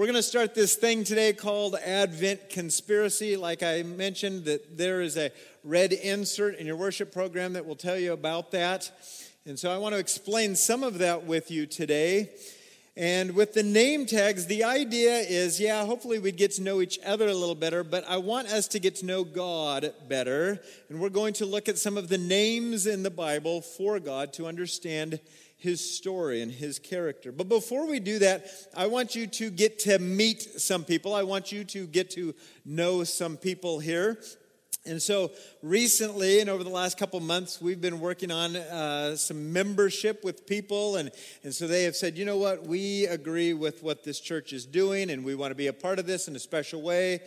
We're going to start this thing today called Advent Conspiracy. Like I mentioned, that there is a red insert in your worship program that will tell you about that. And so I want to explain some of that with you today. And with the name tags, the idea is yeah, hopefully we'd get to know each other a little better, but I want us to get to know God better. And we're going to look at some of the names in the Bible for God to understand his story and his character. But before we do that, I want you to get to meet some people. I want you to get to know some people here. And so recently, and over the last couple months, we've been working on uh, some membership with people. And, and so they have said, you know what, we agree with what this church is doing, and we want to be a part of this in a special way.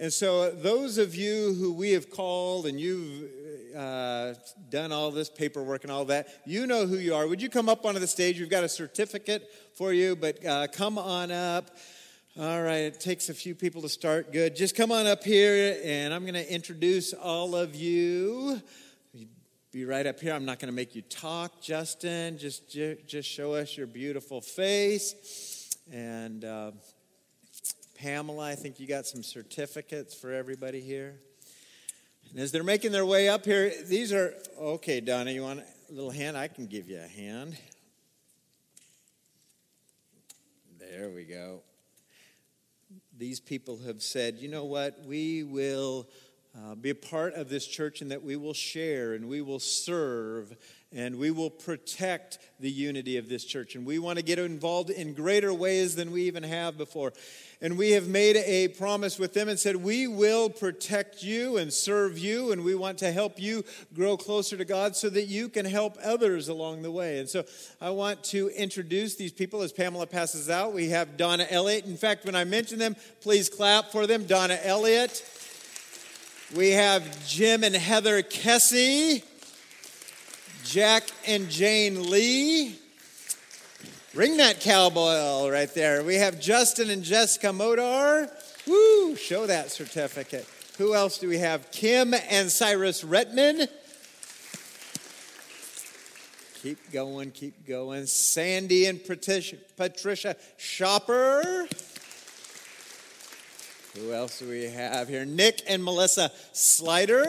And so, those of you who we have called and you've uh, done all this paperwork and all that, you know who you are. Would you come up onto the stage? We've got a certificate for you, but uh, come on up. All right, it takes a few people to start. Good. Just come on up here, and I'm going to introduce all of you. Be right up here. I'm not going to make you talk, Justin. Just, just show us your beautiful face. And. Uh, Pamela, I think you got some certificates for everybody here. And as they're making their way up here, these are okay, Donna, you want a little hand? I can give you a hand. There we go. These people have said, you know what? We will uh, be a part of this church and that we will share and we will serve and we will protect the unity of this church. And we want to get involved in greater ways than we even have before. And we have made a promise with them and said, We will protect you and serve you, and we want to help you grow closer to God so that you can help others along the way. And so I want to introduce these people as Pamela passes out. We have Donna Elliott. In fact, when I mention them, please clap for them. Donna Elliott. We have Jim and Heather Kessie. Jack and Jane Lee. Ring that cowbell right there. We have Justin and Jessica Modar. Woo, show that certificate. Who else do we have? Kim and Cyrus Retman. Keep going, keep going. Sandy and Patricia, Patricia Shopper. Who else do we have here? Nick and Melissa Slider.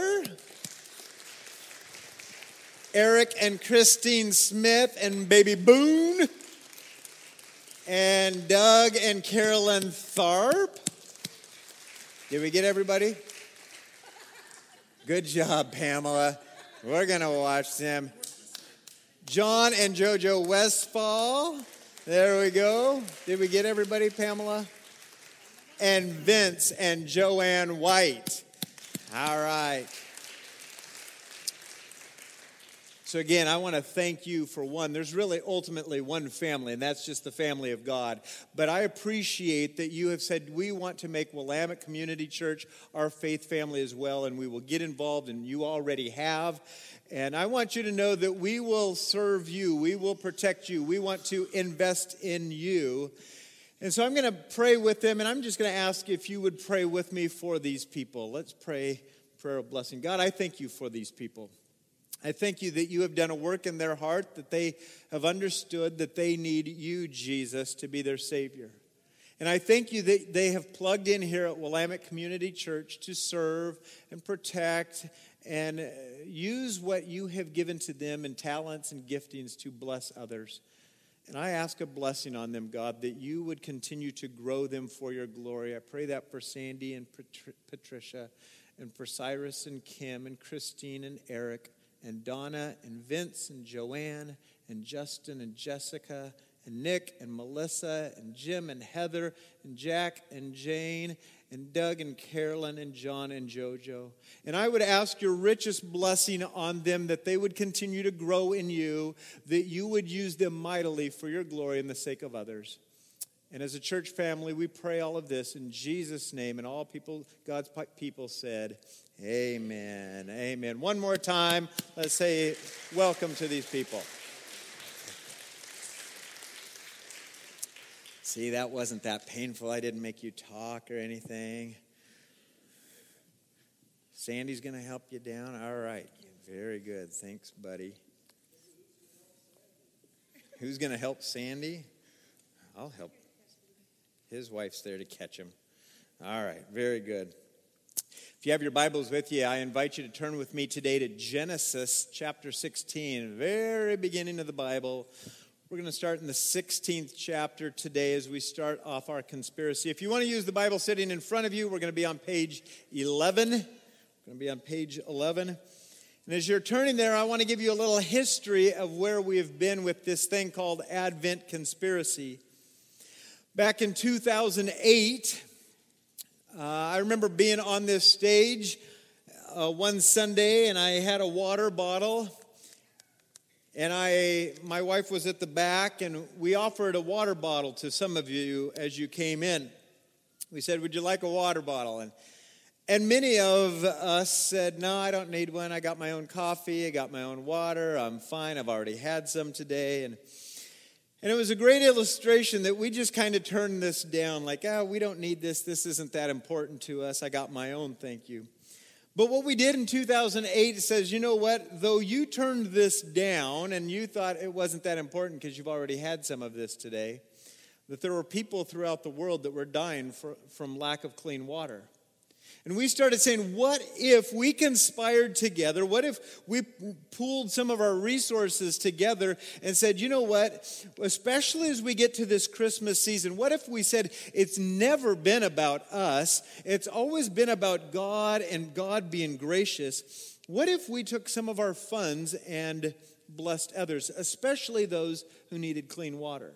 Eric and Christine Smith and baby Boone, and Doug and Carolyn Tharp. Did we get everybody? Good job, Pamela. We're going to watch them. John and JoJo Westfall. There we go. Did we get everybody, Pamela? And Vince and Joanne White. All right. So, again, I want to thank you for one. There's really ultimately one family, and that's just the family of God. But I appreciate that you have said we want to make Willamette Community Church our faith family as well, and we will get involved, and you already have. And I want you to know that we will serve you, we will protect you, we want to invest in you. And so I'm going to pray with them, and I'm just going to ask if you would pray with me for these people. Let's pray prayer of blessing. God, I thank you for these people. I thank you that you have done a work in their heart, that they have understood that they need you, Jesus, to be their Savior. And I thank you that they have plugged in here at Willamette Community Church to serve and protect and uh, use what you have given to them in talents and giftings to bless others. And I ask a blessing on them, God, that you would continue to grow them for your glory. I pray that for Sandy and Patricia, and for Cyrus and Kim, and Christine and Eric and Donna and Vince and Joanne and Justin and Jessica and Nick and Melissa and Jim and Heather and Jack and Jane and Doug and Carolyn and John and JoJo. And I would ask your richest blessing on them that they would continue to grow in you, that you would use them mightily for your glory and the sake of others. And as a church family, we pray all of this in Jesus' name. And all people, God's people said, Amen. Amen. One more time, let's say welcome to these people. See, that wasn't that painful. I didn't make you talk or anything. Sandy's going to help you down. All right. Very good. Thanks, buddy. Who's going to help Sandy? I'll help His wife's there to catch him. All right, very good. If you have your Bibles with you, I invite you to turn with me today to Genesis chapter 16, very beginning of the Bible. We're going to start in the 16th chapter today as we start off our conspiracy. If you want to use the Bible sitting in front of you, we're going to be on page 11. We're going to be on page 11. And as you're turning there, I want to give you a little history of where we have been with this thing called Advent conspiracy. Back in 2008, uh, I remember being on this stage uh, one Sunday, and I had a water bottle, and I, my wife was at the back, and we offered a water bottle to some of you as you came in. We said, "Would you like a water bottle?" and and many of us said, No, I don't need one. I got my own coffee. I got my own water. I'm fine. I've already had some today. And, and it was a great illustration that we just kind of turned this down like, Oh, we don't need this. This isn't that important to us. I got my own. Thank you. But what we did in 2008 says, you know what? Though you turned this down and you thought it wasn't that important because you've already had some of this today, that there were people throughout the world that were dying for, from lack of clean water. And we started saying, what if we conspired together? What if we pooled some of our resources together and said, you know what? Especially as we get to this Christmas season, what if we said, it's never been about us, it's always been about God and God being gracious? What if we took some of our funds and blessed others, especially those who needed clean water?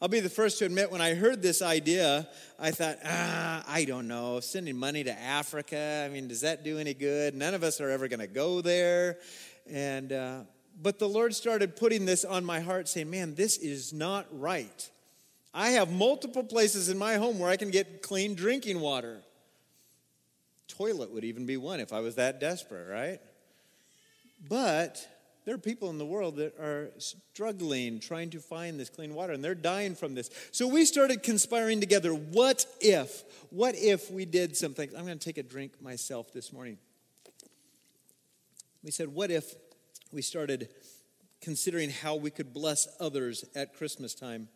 I'll be the first to admit when I heard this idea, I thought, ah, I don't know, sending money to Africa, I mean, does that do any good? None of us are ever going to go there. And, uh, but the Lord started putting this on my heart, saying, man, this is not right. I have multiple places in my home where I can get clean drinking water. Toilet would even be one if I was that desperate, right? But there are people in the world that are struggling trying to find this clean water and they're dying from this. So we started conspiring together. What if? What if we did something? I'm going to take a drink myself this morning. We said, what if we started considering how we could bless others at Christmas time?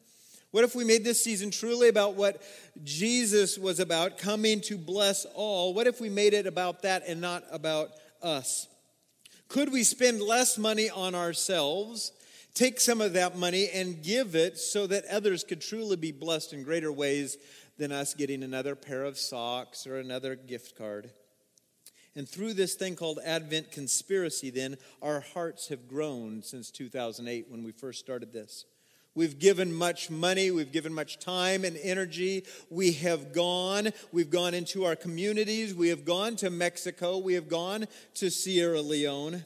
What if we made this season truly about what Jesus was about, coming to bless all? What if we made it about that and not about us? Could we spend less money on ourselves, take some of that money, and give it so that others could truly be blessed in greater ways than us getting another pair of socks or another gift card? And through this thing called Advent conspiracy, then, our hearts have grown since 2008 when we first started this. We've given much money, we've given much time and energy. We have gone, we've gone into our communities, we have gone to Mexico, we have gone to Sierra Leone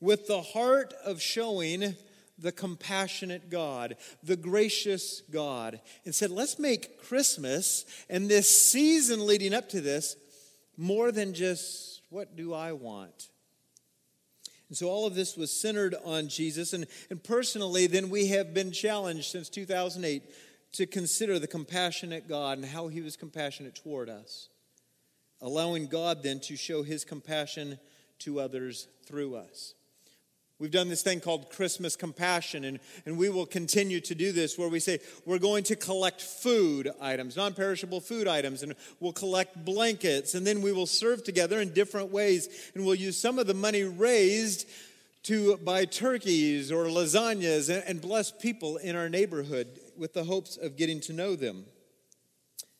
with the heart of showing the compassionate God, the gracious God, and said, let's make Christmas and this season leading up to this more than just what do I want? And so all of this was centered on Jesus. And, and personally, then we have been challenged since 2008 to consider the compassionate God and how he was compassionate toward us, allowing God then to show his compassion to others through us. We've done this thing called Christmas Compassion, and, and we will continue to do this where we say we're going to collect food items, non perishable food items, and we'll collect blankets, and then we will serve together in different ways. And we'll use some of the money raised to buy turkeys or lasagnas and, and bless people in our neighborhood with the hopes of getting to know them.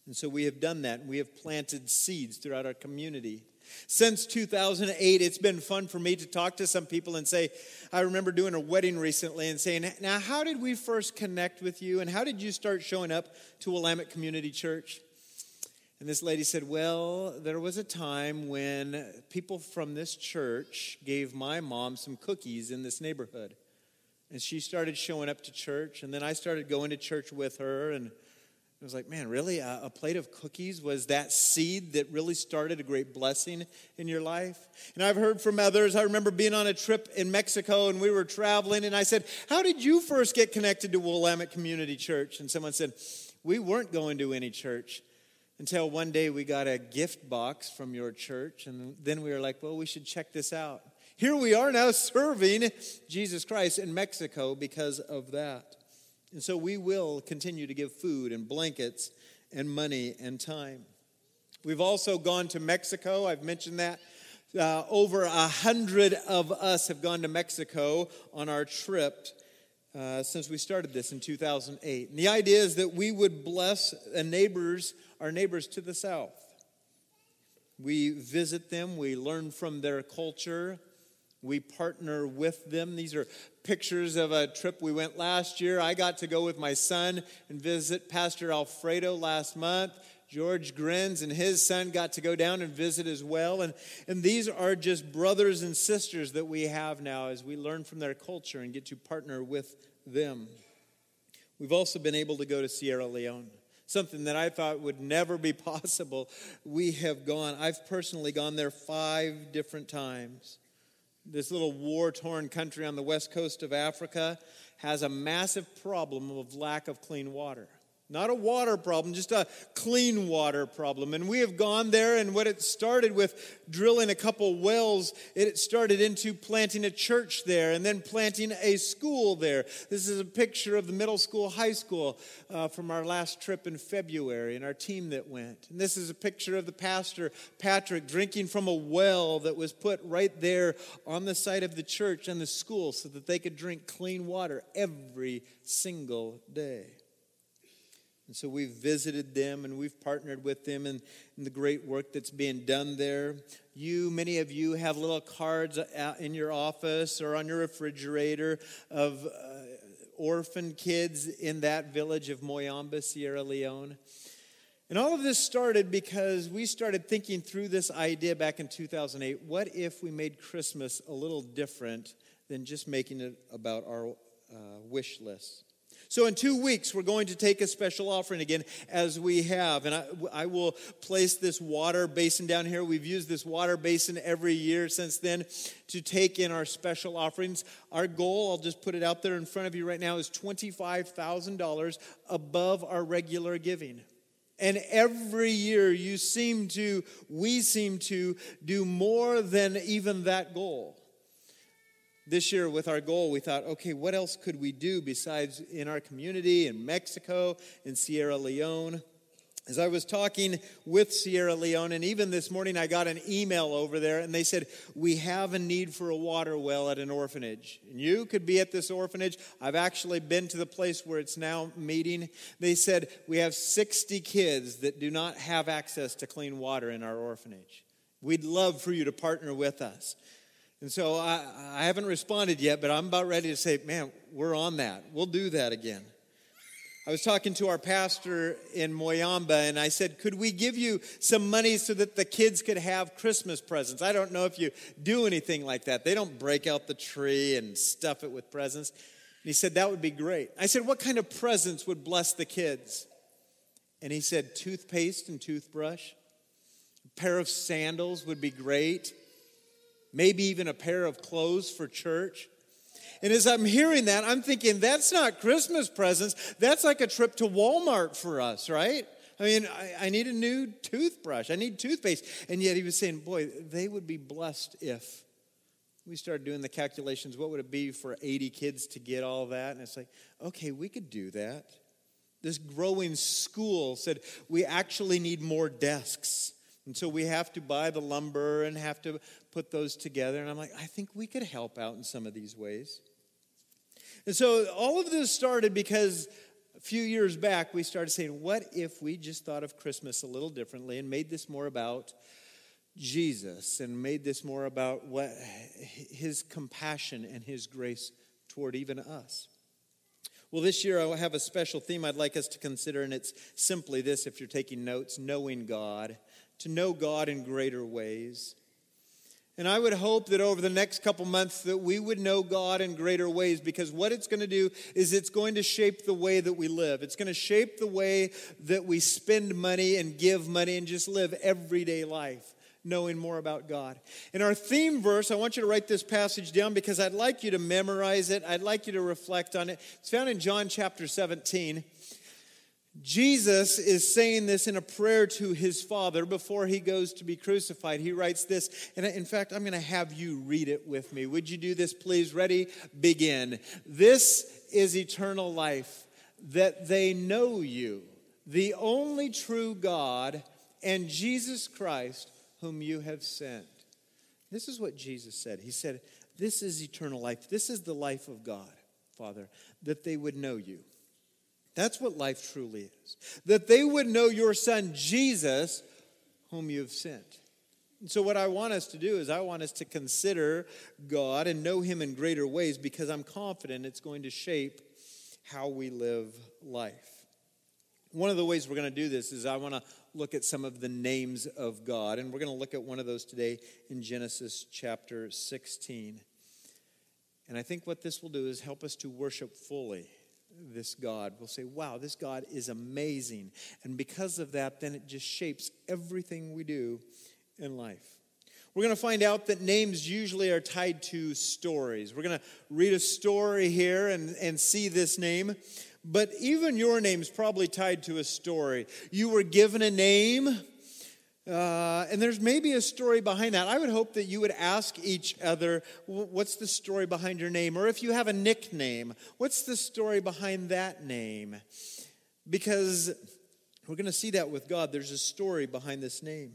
And so we have done that, and we have planted seeds throughout our community. Since 2008, it's been fun for me to talk to some people and say, I remember doing a wedding recently and saying, Now, how did we first connect with you and how did you start showing up to Willamette Community Church? And this lady said, Well, there was a time when people from this church gave my mom some cookies in this neighborhood. And she started showing up to church, and then I started going to church with her and I was like, man, really? A, a, plate of cookies was that seed that really started a great blessing in your life? And I've heard from others. I remember being on a trip in Mexico and we were traveling, and I said, How did you first get connected to Willamette Community Church? And someone said, We weren't going to any church until one day we got a gift box from your church, and then we were like, Well, we should check this out. Here we are now serving Jesus Christ in Mexico because of that. And so we will continue to give food and blankets and money and time. We've also gone to Mexico. I've mentioned that. Uh, over a hundred of us have gone to Mexico on our trip uh, since we started this in 2008. And the idea is that we would bless neighbors, our neighbors to the south. We visit them, we learn from their culture, we partner with them. These are pictures of a trip we went last year. I got to go with my son and visit Pastor Alfredo last month. George Grins and his son got to go down and visit as well. And, and these are just brothers and sisters that we have now as we learn from their culture and get to partner with them. We've also been able to go to Sierra Leone, something that I thought would never be possible. We have gone, I've personally gone there five different times. This little war torn country on the west coast of Africa has a massive problem of lack of clean water. Not a water problem, just a clean water problem. And we have gone there, and what it started with drilling a couple wells, it started into planting a church there and then planting a school there. This is a picture of the middle school, high school uh, from our last trip in February and our team that went. And this is a picture of the pastor, Patrick, drinking from a well that was put right there on the site of the church and the school so that they could drink clean water every single day. And so we've visited them and we've partnered with them in, in, the great work that's being done there. You, many of you, have little cards in your office or on your refrigerator of uh, orphan kids in that village of Moyamba, Sierra Leone. And all of this started because we started thinking through this idea back in 2008. What if we made Christmas a little different than just making it about our uh, wish list? So, in two weeks, we're going to take a special offering again, as we have. And I, I, will place this water basin down here. We've used this water basin every year since then to take in our special offerings. Our goal, I'll just put it out there in front of you right now, is $25,000 above our regular giving. And every year, you seem to, we seem to do more than even that goal this year with our goal, we thought, okay, what else could we do besides in our community in Mexico, in Sierra Leone? As I was talking with Sierra Leone, and even this morning I got an email over there, and they said, We have a need for a water well at an orphanage. And you could be at this orphanage. I've actually been to the place where it's now meeting. They said, We have 60 kids that do not have access to clean water in our orphanage. We'd love for you to partner with us. And so I, I haven't responded yet, but I'm about ready to say, man, we're on that. We'll do that again. I was talking to our pastor in Moyamba, and I said, Could we give you some money so that the kids could have Christmas presents? I don't know if you do anything like that. They don't break out the tree and stuff it with presents. And he said, That would be great. I said, What kind of presents would bless the kids? And he said, Toothpaste and toothbrush. A pair of sandals would be great maybe even a pair of clothes for church. And as I'm hearing that, I'm thinking, that's not Christmas presents. That's like a trip to Walmart for us, right? I mean, I, I, need a new toothbrush. I need toothpaste. And yet he was saying, boy, they would be blessed if we started doing the calculations. What would it be for 80 kids to get all that? And it's like, okay, we could do that. This growing school said, we actually need more desks. And so we have to buy the lumber and have to put those together. And I'm like, I think we could help out in some of these ways. And so all of this started because a few years back we started saying, what if we just thought of Christmas a little differently and made this more about Jesus and made this more about what his compassion and his grace toward even us? Well, this year I have a special theme I'd like us to consider, and it's simply this if you're taking notes knowing God to know God in greater ways. And I would hope that over the next couple months that we would know God in greater ways because what it's going to do is it's going to shape the way that we live. It's going to shape the way that we spend money and give money and just live everyday life knowing more about God. In our theme verse, I want you to write this passage down because I'd like you to memorize it. I'd like you to reflect on it. It's found in John chapter 17. Jesus is saying this in a prayer to his Father before he goes to be crucified. He writes this, and in fact, I'm going to have you read it with me. Would you do this, please? Ready? Begin. This is eternal life that they know you, the only true God, and Jesus Christ, whom you have sent. This is what Jesus said. He said, This is eternal life. This is the life of God, Father, that they would know you. That's what life truly is. That they would know your Son, Jesus, whom you have sent. And so, what I want us to do is, I want us to consider God and know Him in greater ways because I'm confident it's going to shape how we live life. One of the ways we're going to do this is I want to look at some of the names of God, and we're going to look at one of those today in Genesis chapter 16. And I think what this will do is help us to worship fully this God. We'll say, wow, this God is amazing. And because of that, then it just shapes everything we do in life. We're going to find out that names usually are tied to stories. We're going to read a story here and, and see this name. But even your name's probably tied to a story. You were given a name, uh, and there's maybe a story behind that. I would hope that you would ask each other, what's the story behind your name? Or if you have a nickname, what's the story behind that name? Because we're going to see that with God. There's a story behind this name.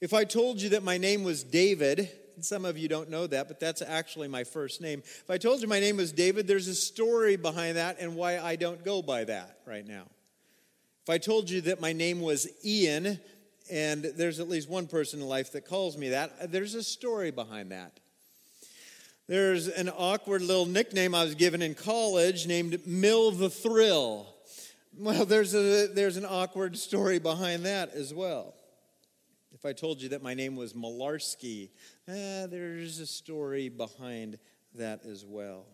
If I told you that my name was David, some of you don't know that, but that's actually my first name. If I told you my name was David, there's a story behind that and why I don't go by that right now. If I told you that my name was Ian, and there's at least one person in life that calls me that, there's a story behind that. There's an awkward little nickname I was given in college named Mill the Thrill. Well, there's, a, there's an awkward story behind that as well. If I told you that my name was Malarski, eh, there's a story behind that as well.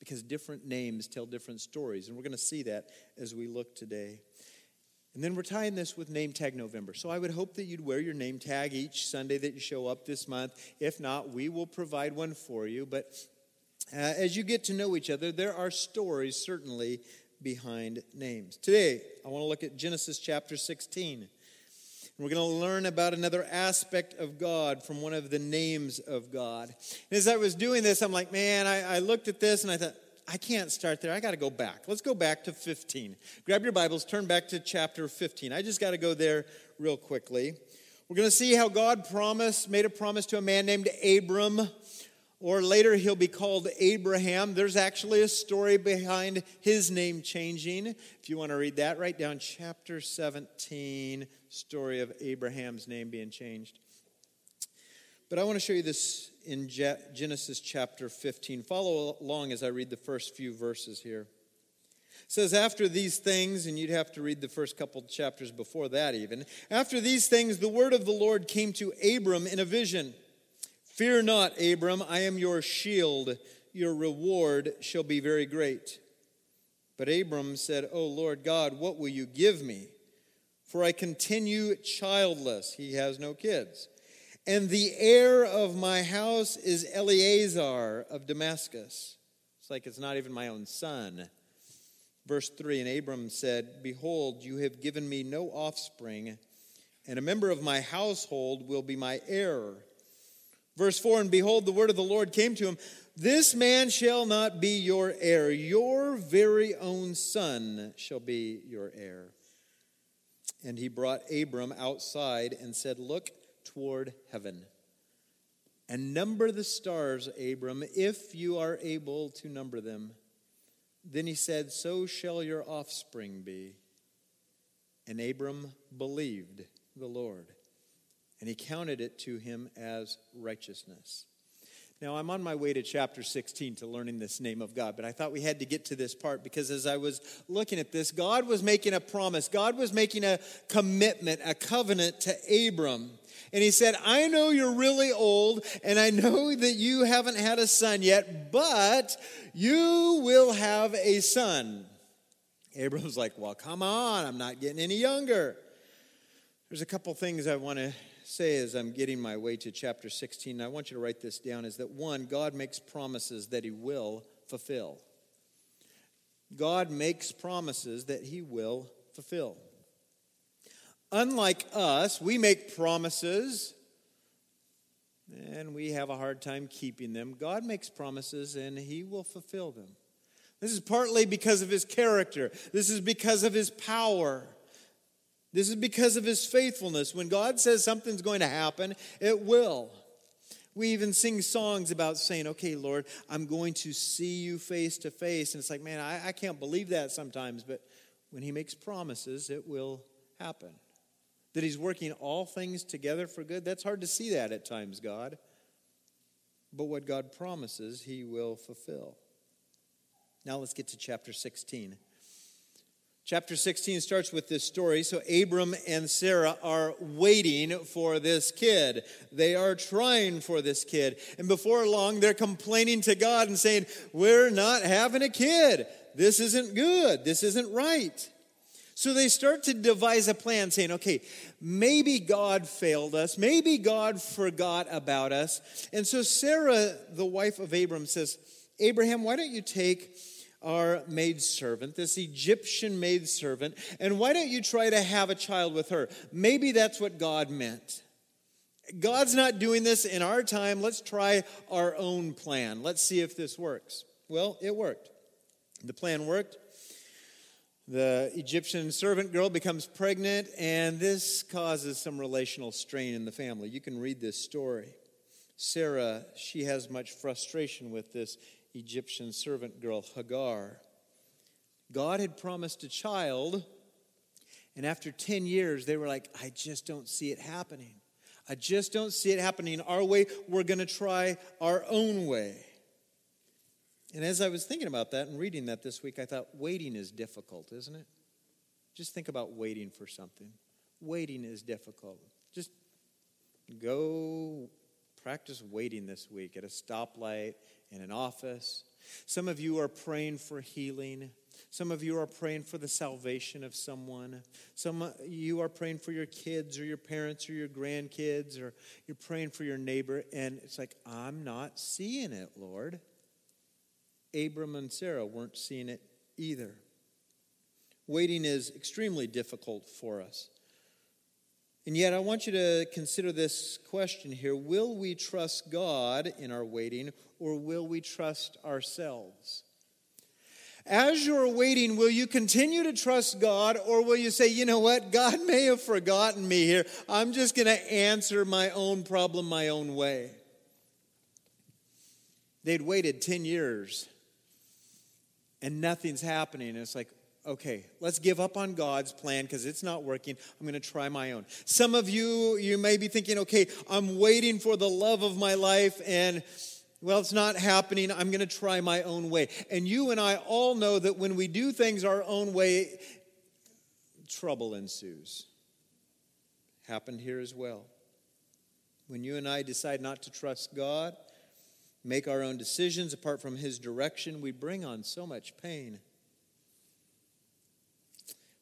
Because different names tell different stories. And we're going to see that as we look today. And then we're tying this with Name Tag November. So I would hope that you'd wear your name tag each Sunday that you show up this month. If not, we will provide one for you. But uh, as you get to know each other, there are stories certainly behind names. Today, I want to look at Genesis chapter 16. We're going to learn about another aspect of God from one of the names of God. And as I was doing this, I'm like, man, I, I looked at this and I thought, I can't start there. I got to go back. Let's go back to 15. Grab your Bibles, turn back to chapter 15. I just got to go there real quickly. We're going to see how God promised, made a promise to a man named Abram or later he'll be called Abraham. There's actually a story behind his name changing. If you want to read that, write down chapter 17, story of Abraham's name being changed. But I want to show you this in Genesis chapter 15. Follow along as I read the first few verses here. It says, After these things, and you'd have to read the first couple chapters before that even. After these things, the word of the Lord came to Abram in a vision. Fear not, Abram, I am your shield. Your reward shall be very great. But Abram said, O Lord God, what will you give me? For I continue childless. He has no kids. And the heir of my house is Eleazar of Damascus. It's like it's not even my own son. Verse 3 And Abram said, Behold, you have given me no offspring, and a member of my household will be my heir. Verse 4 And behold, the word of the Lord came to him This man shall not be your heir, your very own son shall be your heir. And he brought Abram outside and said, Look toward heaven and number the stars, Abram, if you are able to number them. Then he said, So shall your offspring be. And Abram believed the Lord and he counted it to him as righteousness. Now, I'm on my way to chapter 16 to learning this name of God, but I thought we had to get to this part because as I was looking at this, God was making a promise. God was making a commitment, a covenant to Abram. And he said, I know you're really old, and I know that you haven't had a son yet, but you will have a son. Abram's like, Well, come on, I'm not getting any younger. There's a couple things I want to say as I'm getting my way to chapter 16, I want you to write this down, is that one, God makes promises that He will fulfill. God makes promises that He will fulfill. Unlike us, we make promises and we have a hard time keeping them. God makes promises and He will fulfill them. This is partly because of his character. This is because of his power. This is because of his faithfulness. When God says something's going to happen, it will. We even sing songs about saying, okay, Lord, I'm going to see you face to face. And it's like, man, I, I can't believe that sometimes, but when he makes promises, it will happen. That he's working all things together for good, that's hard to see that at times, God. But what God promises, he will fulfill. Now let's get to chapter 16. Chapter 16 starts with this story. So, Abram and Sarah are waiting for this kid. They are trying for this kid. And before long, they're complaining to God and saying, We're not having a kid. This isn't good. This isn't right. So they start to devise a plan saying, okay, maybe God failed us. Maybe God forgot about us. And so Sarah, the wife of Abram, says, Abraham, why don't you take our maidservant, this Egyptian maidservant, and why don't you try to have a child with her? Maybe that's what God meant. God's not doing this in our time. Let's try our own plan. Let's see if this works. Well, it worked. The plan worked. The Egyptian servant girl becomes pregnant, and this causes some relational strain in the family. You can read this story. Sarah, she has much frustration with this Egyptian servant girl, Hagar. God had promised a child, and after 10 years, they were like, I just don't see it happening. I just don't see it happening our way. We're going to try our own way. And as I was thinking about that and reading that this week, I thought, waiting is difficult, isn't it? Just think about waiting for something. Waiting is difficult. Just go practice waiting this week at a stoplight, in an office. Some of you are praying for healing. Some of you are praying for the salvation of someone. Some of you are praying for your kids or your parents or your grandkids, or you're praying for your neighbor, and it's like, I'm not seeing it, Lord. Abram and Sarah weren't seeing it either. Waiting is extremely difficult for us. And yet, I want you to consider this question here Will we trust God in our waiting, or will we trust ourselves? As you're waiting, will you continue to trust God, or will you say, you know what, God may have forgotten me here. I'm just going to answer my own problem my own way? They'd waited 10 years and nothing's happening. And it's like, okay, let's give up on God's plan because it's not working. I'm going to try my own. Some of you, you may be thinking, okay, I'm waiting for the love of my life and well, it's not happening. I'm going to try my own way. And you and I all know that when we do things our own way, trouble ensues. Happened here as well. When you and I decide not to trust God, make our own decisions apart from His direction, we bring on so much pain.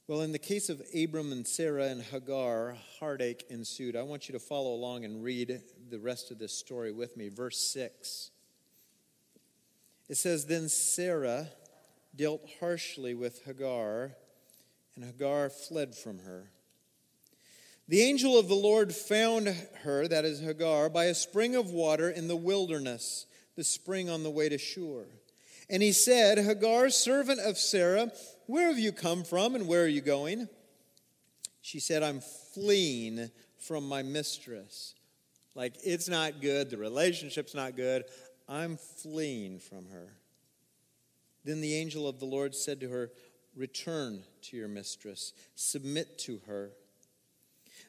Well, in the case of Abram and Sarah and Hagar, heartache ensued. I want you to follow along and read the rest of this story with me. Verse 6. It says, Then Sarah dealt harshly with Hagar, and Hagar fled from her. The angel of the Lord found her, that is Hagar, by a spring of water in the wilderness, the spring on the way to Shur. And he said, Hagar, servant of Sarah, where have you come from and where are you going? She said, I'm fleeing from my mistress. Like, it's not good, the relationship's not good. I'm fleeing from her. Then the angel of the Lord said to her, Return to your mistress, submit to her.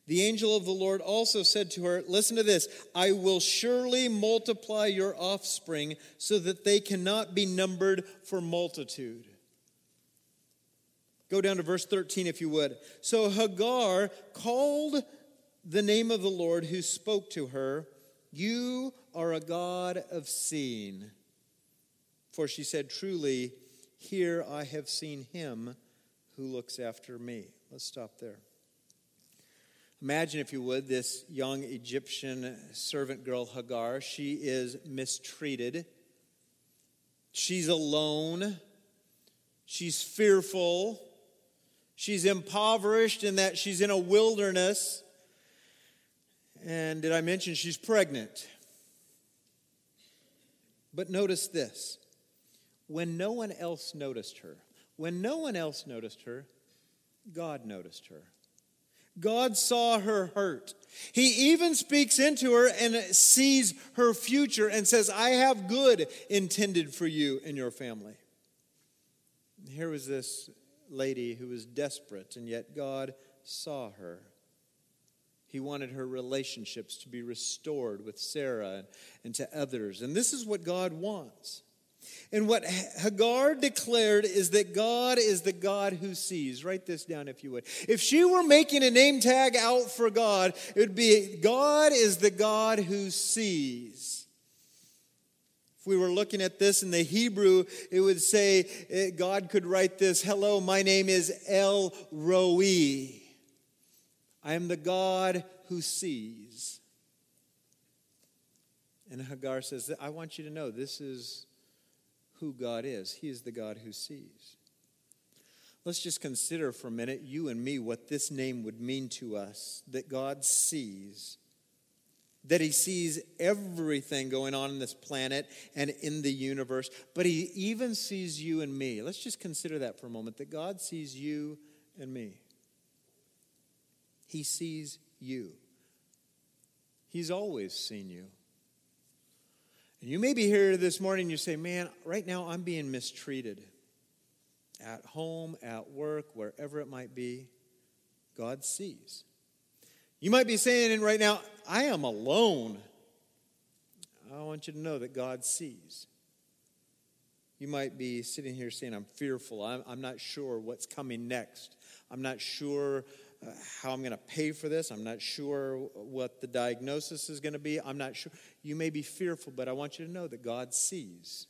The angel of the Lord also said to her, Listen to this I will surely multiply your offspring so that they cannot be numbered for multitude. Go down to verse 13 if you would. So Hagar called the name of the Lord who spoke to her, You are a God of seeing. For she said, Truly, here I have seen him who looks after me. Let's stop there. Imagine, if you would, this young Egyptian servant girl, Hagar. She is mistreated. She's alone. She's fearful. She's impoverished in that she's in a wilderness. And did I mention she's pregnant? But notice this when no one else noticed her. When no one else noticed her, God noticed her. God saw her hurt. He even speaks into her and sees her future and says, I have good intended for you and your family. Here was this lady who was desperate, and yet God saw her. He wanted her relationships to be restored with Sarah and to others. And this is what God wants. And what Hagar declared is that God is the God who sees. Write this down if you would. If she were making a name tag out for God, it would be God is the God who sees. If we were looking at this in the Hebrew, it would say eh, God could write this Hello, my name is El Roi. I am the God who sees. And Hagar says, I want you to know this is who God is. He is the God who sees. Let's just consider for a minute, you and me, what this name would mean to us that God sees, that He sees everything going on in this planet and in the universe, but He even sees you and me. Let's just consider that for a moment that God sees you and me. He sees you, He's always seen you. And you may be here this morning you say, Man, right now I'm being mistreated. At home, at work, wherever it might be, God sees. You might be saying and right now, I am alone. I want you to know that God sees. You might be sitting here saying, I'm fearful. I'm, I'm not sure what's coming next. I'm not sure uh, how I'm going to pay for this. I'm not sure what the diagnosis is going to be. I'm not sure. You may be fearful, but I want you to know that God sees.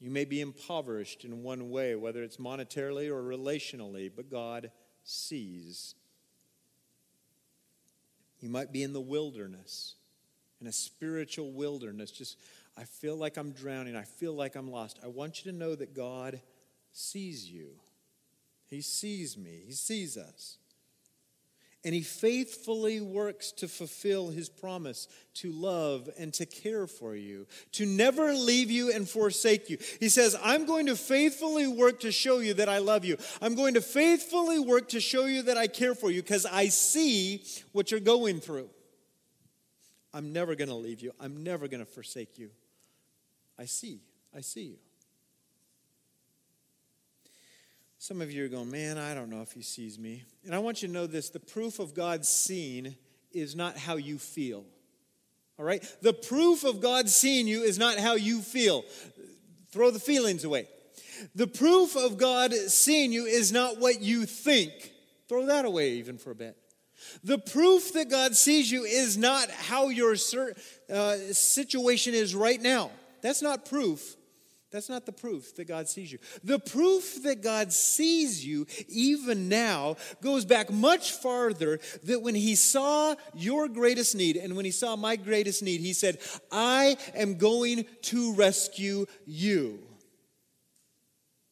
You may be impoverished in one way, whether it's monetarily or relationally, but God sees. You might be in the wilderness, in a spiritual wilderness. Just, I feel like I'm drowning. I feel like I'm lost. I want you to know that God sees you. He sees me, He sees us. And He faithfully works to fulfill His promise to love and to care for you, to never leave you and forsake you. He says, I'm going to faithfully work to show you that I love you. I'm going to faithfully work to show you that I care for you because I see what you're going through. I'm never going to leave you, I'm never going to forsake you. I see, I see you. Some of you are going, man, I don't know if he sees me. And I want you to know this the proof of God's seeing is not how you feel. All right? The proof of God seeing you is not how you feel. Throw the feelings away. The proof of God seeing you is not what you think. Throw that away even for a bit. The proof that God sees you is not how your uh, situation is right now. That's not proof. That's not the proof that God sees you. The proof that God sees you, even now, goes back much farther that when He saw your greatest need and when He saw my greatest need, He said, I am going to rescue you.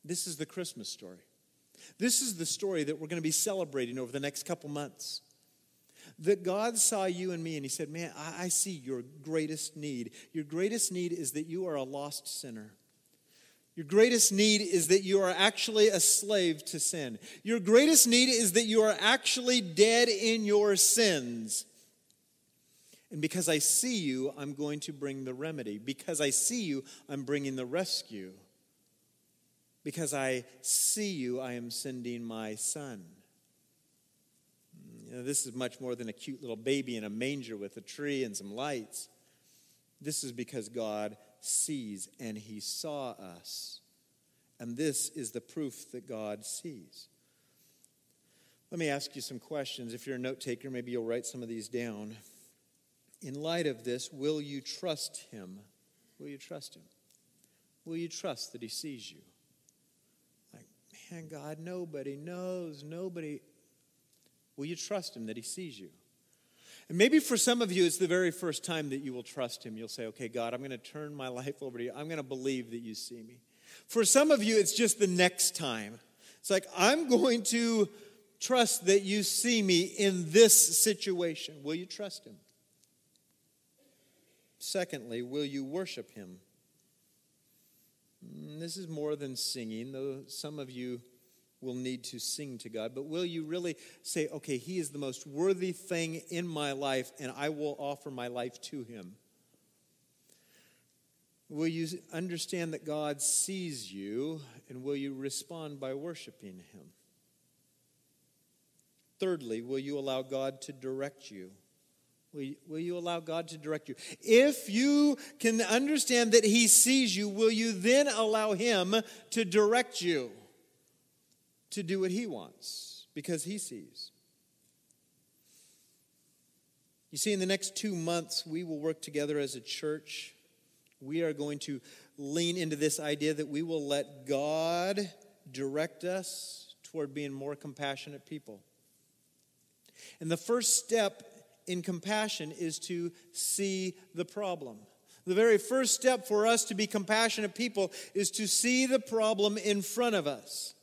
This is the Christmas story. This is the story that we're going to be celebrating over the next couple months. That God saw you and me and He said, Man, I see your greatest need. Your greatest need is that you are a lost sinner. Your greatest need is that you are actually a slave to sin. Your greatest need is that you are actually dead in your sins. And because I see you, I'm going to bring the remedy. Because I see you, I'm bringing the rescue. Because I see you, I am sending my son. You know, this is much more than a cute little baby in a manger with a tree and some lights. This is because God sees, and he saw us. And this is the proof that God sees. Let me ask you some questions. If you're a note taker, maybe you'll write some of these down. In light of this, will you trust him? Will you trust him? Will you trust that he sees you? Like, man, God, nobody knows. Nobody. Will you trust him that he sees you? And maybe for some of you, it's the very first time that you will trust Him. You'll say, okay, God, I'm going to turn my life over to you. I'm going to believe that you see me. For some of you, it's just the next time. It's like, I'm going to trust that you see me in this situation. Will you trust Him? Secondly, will you worship Him? Mm, this is more than singing, though some of you will need to sing to God, but will you really say, okay, He is the most worthy thing in my life, and I will offer my life to Him? Will you understand that God sees you, and will you respond by worshiping Him? Thirdly, will you allow God to direct you? Will you, will you, allow God to direct you? If you can understand that He sees you, will you then allow Him to direct you to do what He wants because He sees? You see, in the next two months, we will work together as a church. We are going to lean into this idea that we will let God direct us toward being more compassionate people. And the first step in compassion is to see the problem. The very first step for us to be compassionate people is to see the problem in front of us.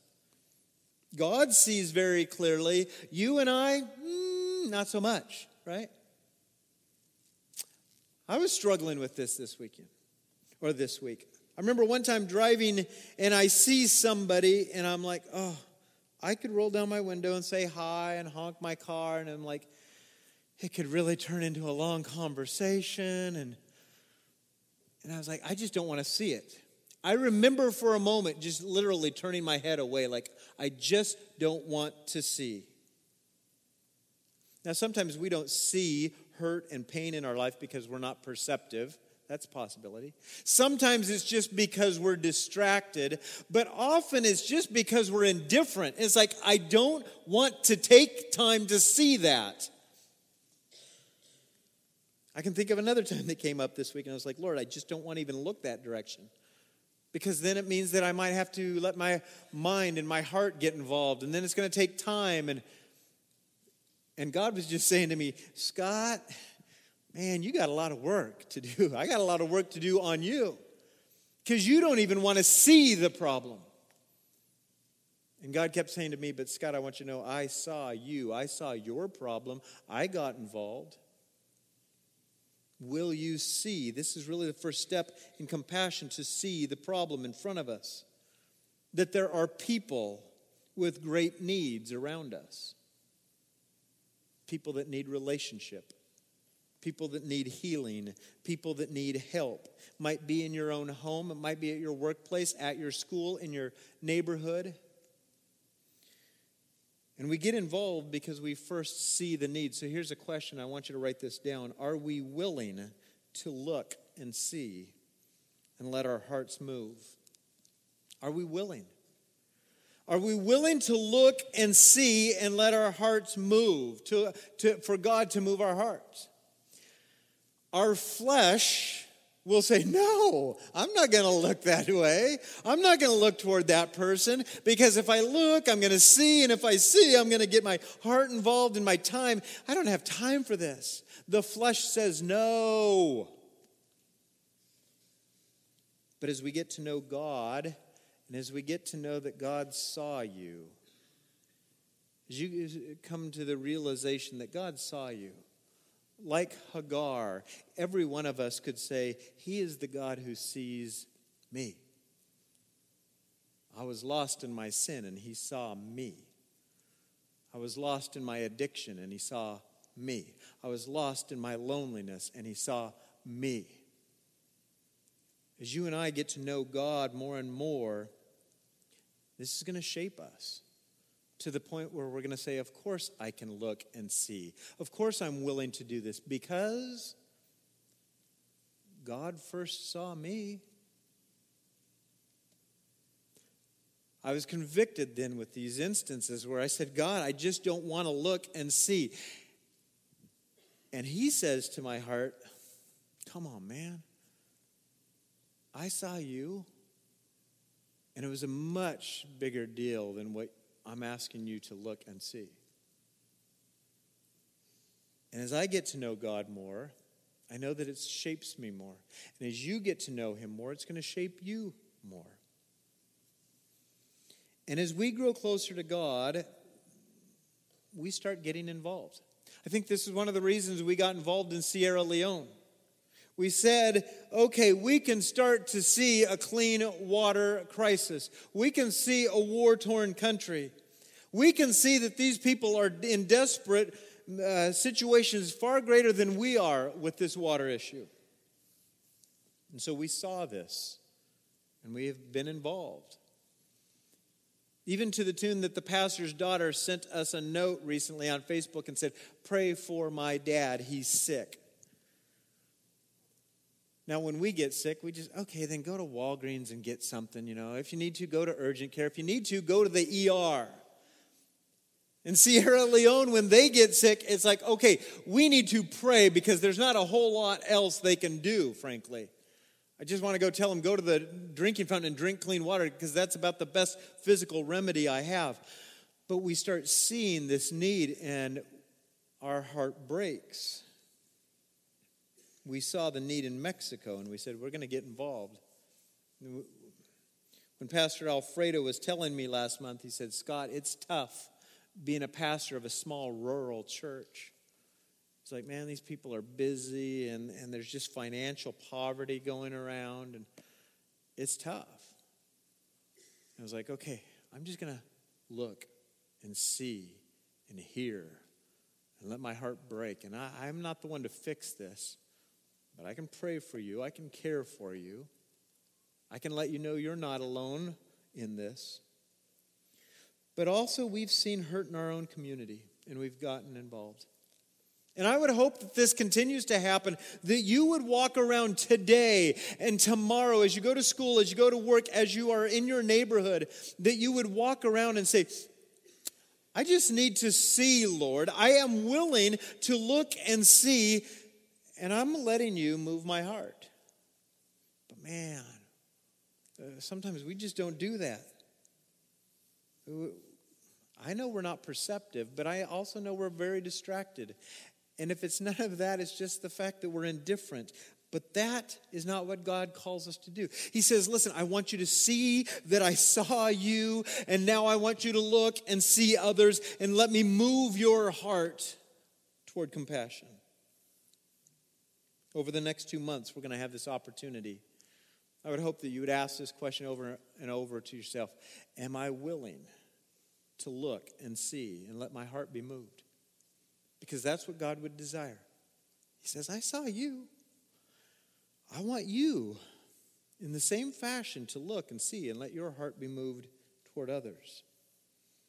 God sees very clearly. You and I, mm, not so much, right? I was struggling with this this weekend or this week. I remember one time driving and I see somebody and I'm like, oh, I could roll down my window and say hi and honk my car, and I'm like, it could really turn into a long conversation. And, and I was like, I just don't want to see it. I remember for a moment just literally turning my head away, like, I just don't want to see. Now, sometimes we don't see hurt and pain in our life because we're not perceptive. That's a possibility. Sometimes it's just because we're distracted, but often it's just because we're indifferent. It's like, I don't want to take time to see that. I can think of another time that came up this week, and I was like, Lord, I just don't want to even look that direction. Because then it means that I might have to let my mind and my heart get involved, and then it's going to take time. And, and God was just saying to me, Scott, man, you got a lot of work to do. I got a lot of work to do on you because you don't even want to see the problem. And God kept saying to me, But Scott, I want you to know I saw you. I saw your problem. I got involved. Will you see? This is really the first step in compassion to see the problem in front of us. That there are people with great needs around us, people that need relationship people that need healing, people that need help. Might be in your own home, it might be at your workplace, at your school, in your neighborhood. And we get involved because we first see the need. So here's a question I want you to write this down. Are we willing to look and see and let our hearts move? Are we willing? Are we willing to look and see and let our hearts move, to, to, for God to move our hearts? our flesh will say, No, I'm not going to look that way. I'm not going to look toward that person because if I look, I'm going to see. And if I see, I'm going to get my heart involved in my time. I don't have time for this. The flesh says no. But as we get to know God, and as we get to know that God saw you, as you come to the realization that God saw you, like Hagar, every one of us could say, He is the God who sees me. I was lost in my sin and He saw me. I was lost in my addiction and He saw me. I was lost in my loneliness and He saw me. As you and I get to know God more and more, this is going to shape us to the point where we're going to say, Of course, I can look and see. Of course, I'm willing to do this because God first saw me. I was convicted then with these instances where I said, God, I just don't want to look and see. And He says to my heart, Come on, man. I saw you. And it was a much bigger deal than what I'm asking you to look and see. And as I get to know God more, I know that it shapes me more. And as you get to know Him more, it's going to shape you more. And as we grow closer to God, we start getting involved. I think this is one of the reasons we got involved in Sierra Leone. We said, okay, we can start to see a clean water crisis. We can see a war torn country. We can see that these people are in desperate uh, situations far greater than we are with this water issue. And so we saw this, and we have been involved. Even to the tune that the pastor's daughter sent us a note recently on Facebook and said, Pray for my dad, he's sick. Now, when we get sick, we just, okay, then go to Walgreens and get something, you know. If you need to, go to urgent care. If you need to, go to the ER. In Sierra Leone, when they get sick, it's like, okay, we need to pray because there's not a whole lot else they can do, frankly. I just want to go tell them, go to the drinking fountain and drink clean water because that's about the best physical remedy I have. But we start seeing this need and our heart breaks we saw the need in Mexico and we said, we're going to get involved. When Pastor Alfredo was telling me last month, he said, Scott, it's tough being a pastor of a small rural church. It's like, man, these people are busy and, and there's just financial poverty going around and it's tough. I was like, okay, I'm just going to look and see and hear and let my heart break. And I, I'm not the one to fix this. But I can pray for you, I can care for you, I can let you know you're not alone in this. But also, we've seen hurt in our own community, and we've gotten involved. And I would hope that this continues to happen, that you would walk around today and tomorrow as you go to school, as you go to work, as you are in your neighborhood, that you would walk around and say, I just need to see, Lord. I am willing to look and see and I'm letting you move my heart. But man, uh, sometimes we just don't do that. I know we're not perceptive, but I also know we're very distracted. And if it's none of that, it's just the fact that we're indifferent. But that is not what God calls us to do. He says, Listen, I want you to see that I saw you, and now I want you to look and see others, and let me move your heart toward compassion. Over the next two months, we're going to have this opportunity. I would hope that you would ask this question over and over to yourself Am I willing to look and see and let my heart be moved? Because that's what God would desire. He says, I saw you. I want you in the same fashion to look and see and let your heart be moved toward others.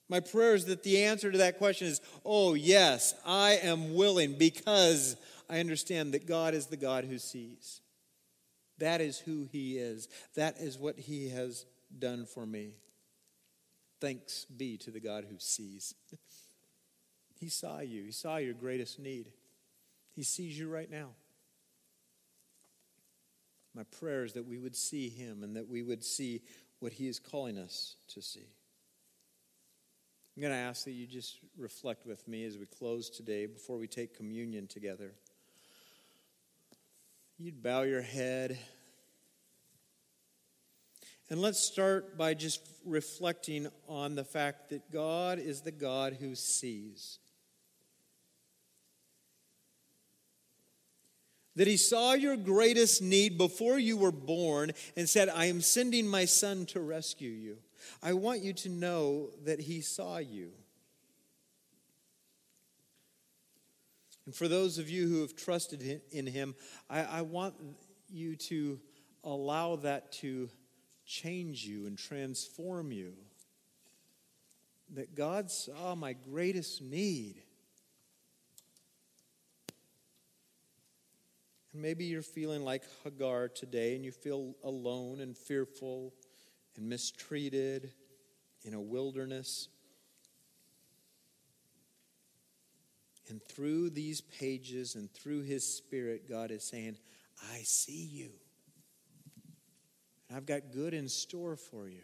My prayer is that the answer to that question is, oh, yes, I am willing because I understand that God is the God who sees. That is who He is. That is what He has done for me. Thanks be to the God who sees. he saw you, He saw your greatest need. He sees you right now. My prayer is that we would see Him and that we would see what He is calling us to see. I'm going to ask that you just reflect with me as we close today before we take communion together. You'd bow your head. And let's start by just reflecting on the fact that God is the God who sees. That He saw your greatest need before you were born and said, I am sending my Son to rescue you. I want you to know that He saw you. And for those of you who have trusted in him, I, I want you to allow that to change you and transform you. That God saw oh, my greatest need. And maybe you're feeling like Hagar today and you feel alone and fearful and mistreated in a wilderness. And through these pages and through His Spirit, God is saying, I see you. And I've got good in store for you.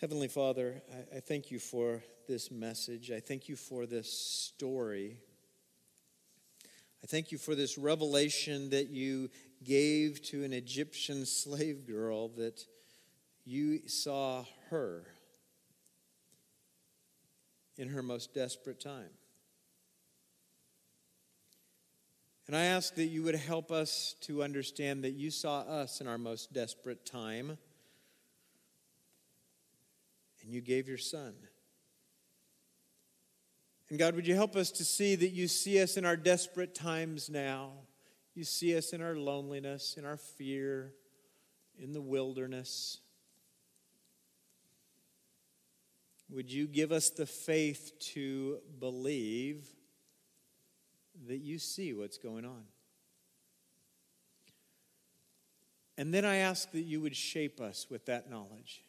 Heavenly Father, I, I, thank you for this message. I thank you for this story. I thank you for this revelation that you gave to an Egyptian slave girl that you saw her in her most desperate time. And I ask that you would help us to understand that you saw us in our most desperate time and you gave your son. And God, would you help us to see that you see us in our desperate times now? You see us in our loneliness, in our fear, in the wilderness. Would you give us the faith to believe that you see what's going on? And then I ask that you would shape us with that knowledge.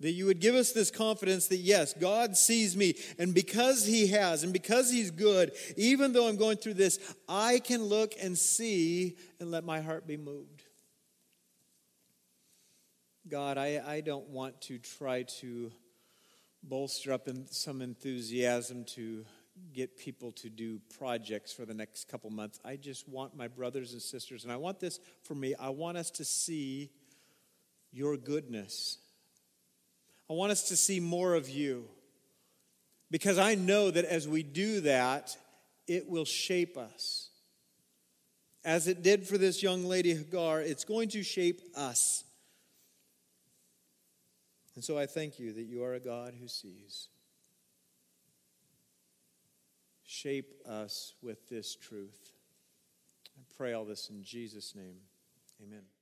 That you would give us this confidence that yes, God sees me, and because He has, and because He's good, even though I'm going through this, I can look and see and let my heart be moved. God, I, I don't want to try to bolster up some enthusiasm to get people to do projects for the next couple months. I just want my brothers and sisters, and I want this for me. I want us to see your goodness. I want us to see more of you. Because I know that as we do that, it will shape us. As it did for this young lady Hagar, it's going to shape us. And so I thank you that you are a God who sees. Shape us with this truth. I pray all this in Jesus' name. Amen.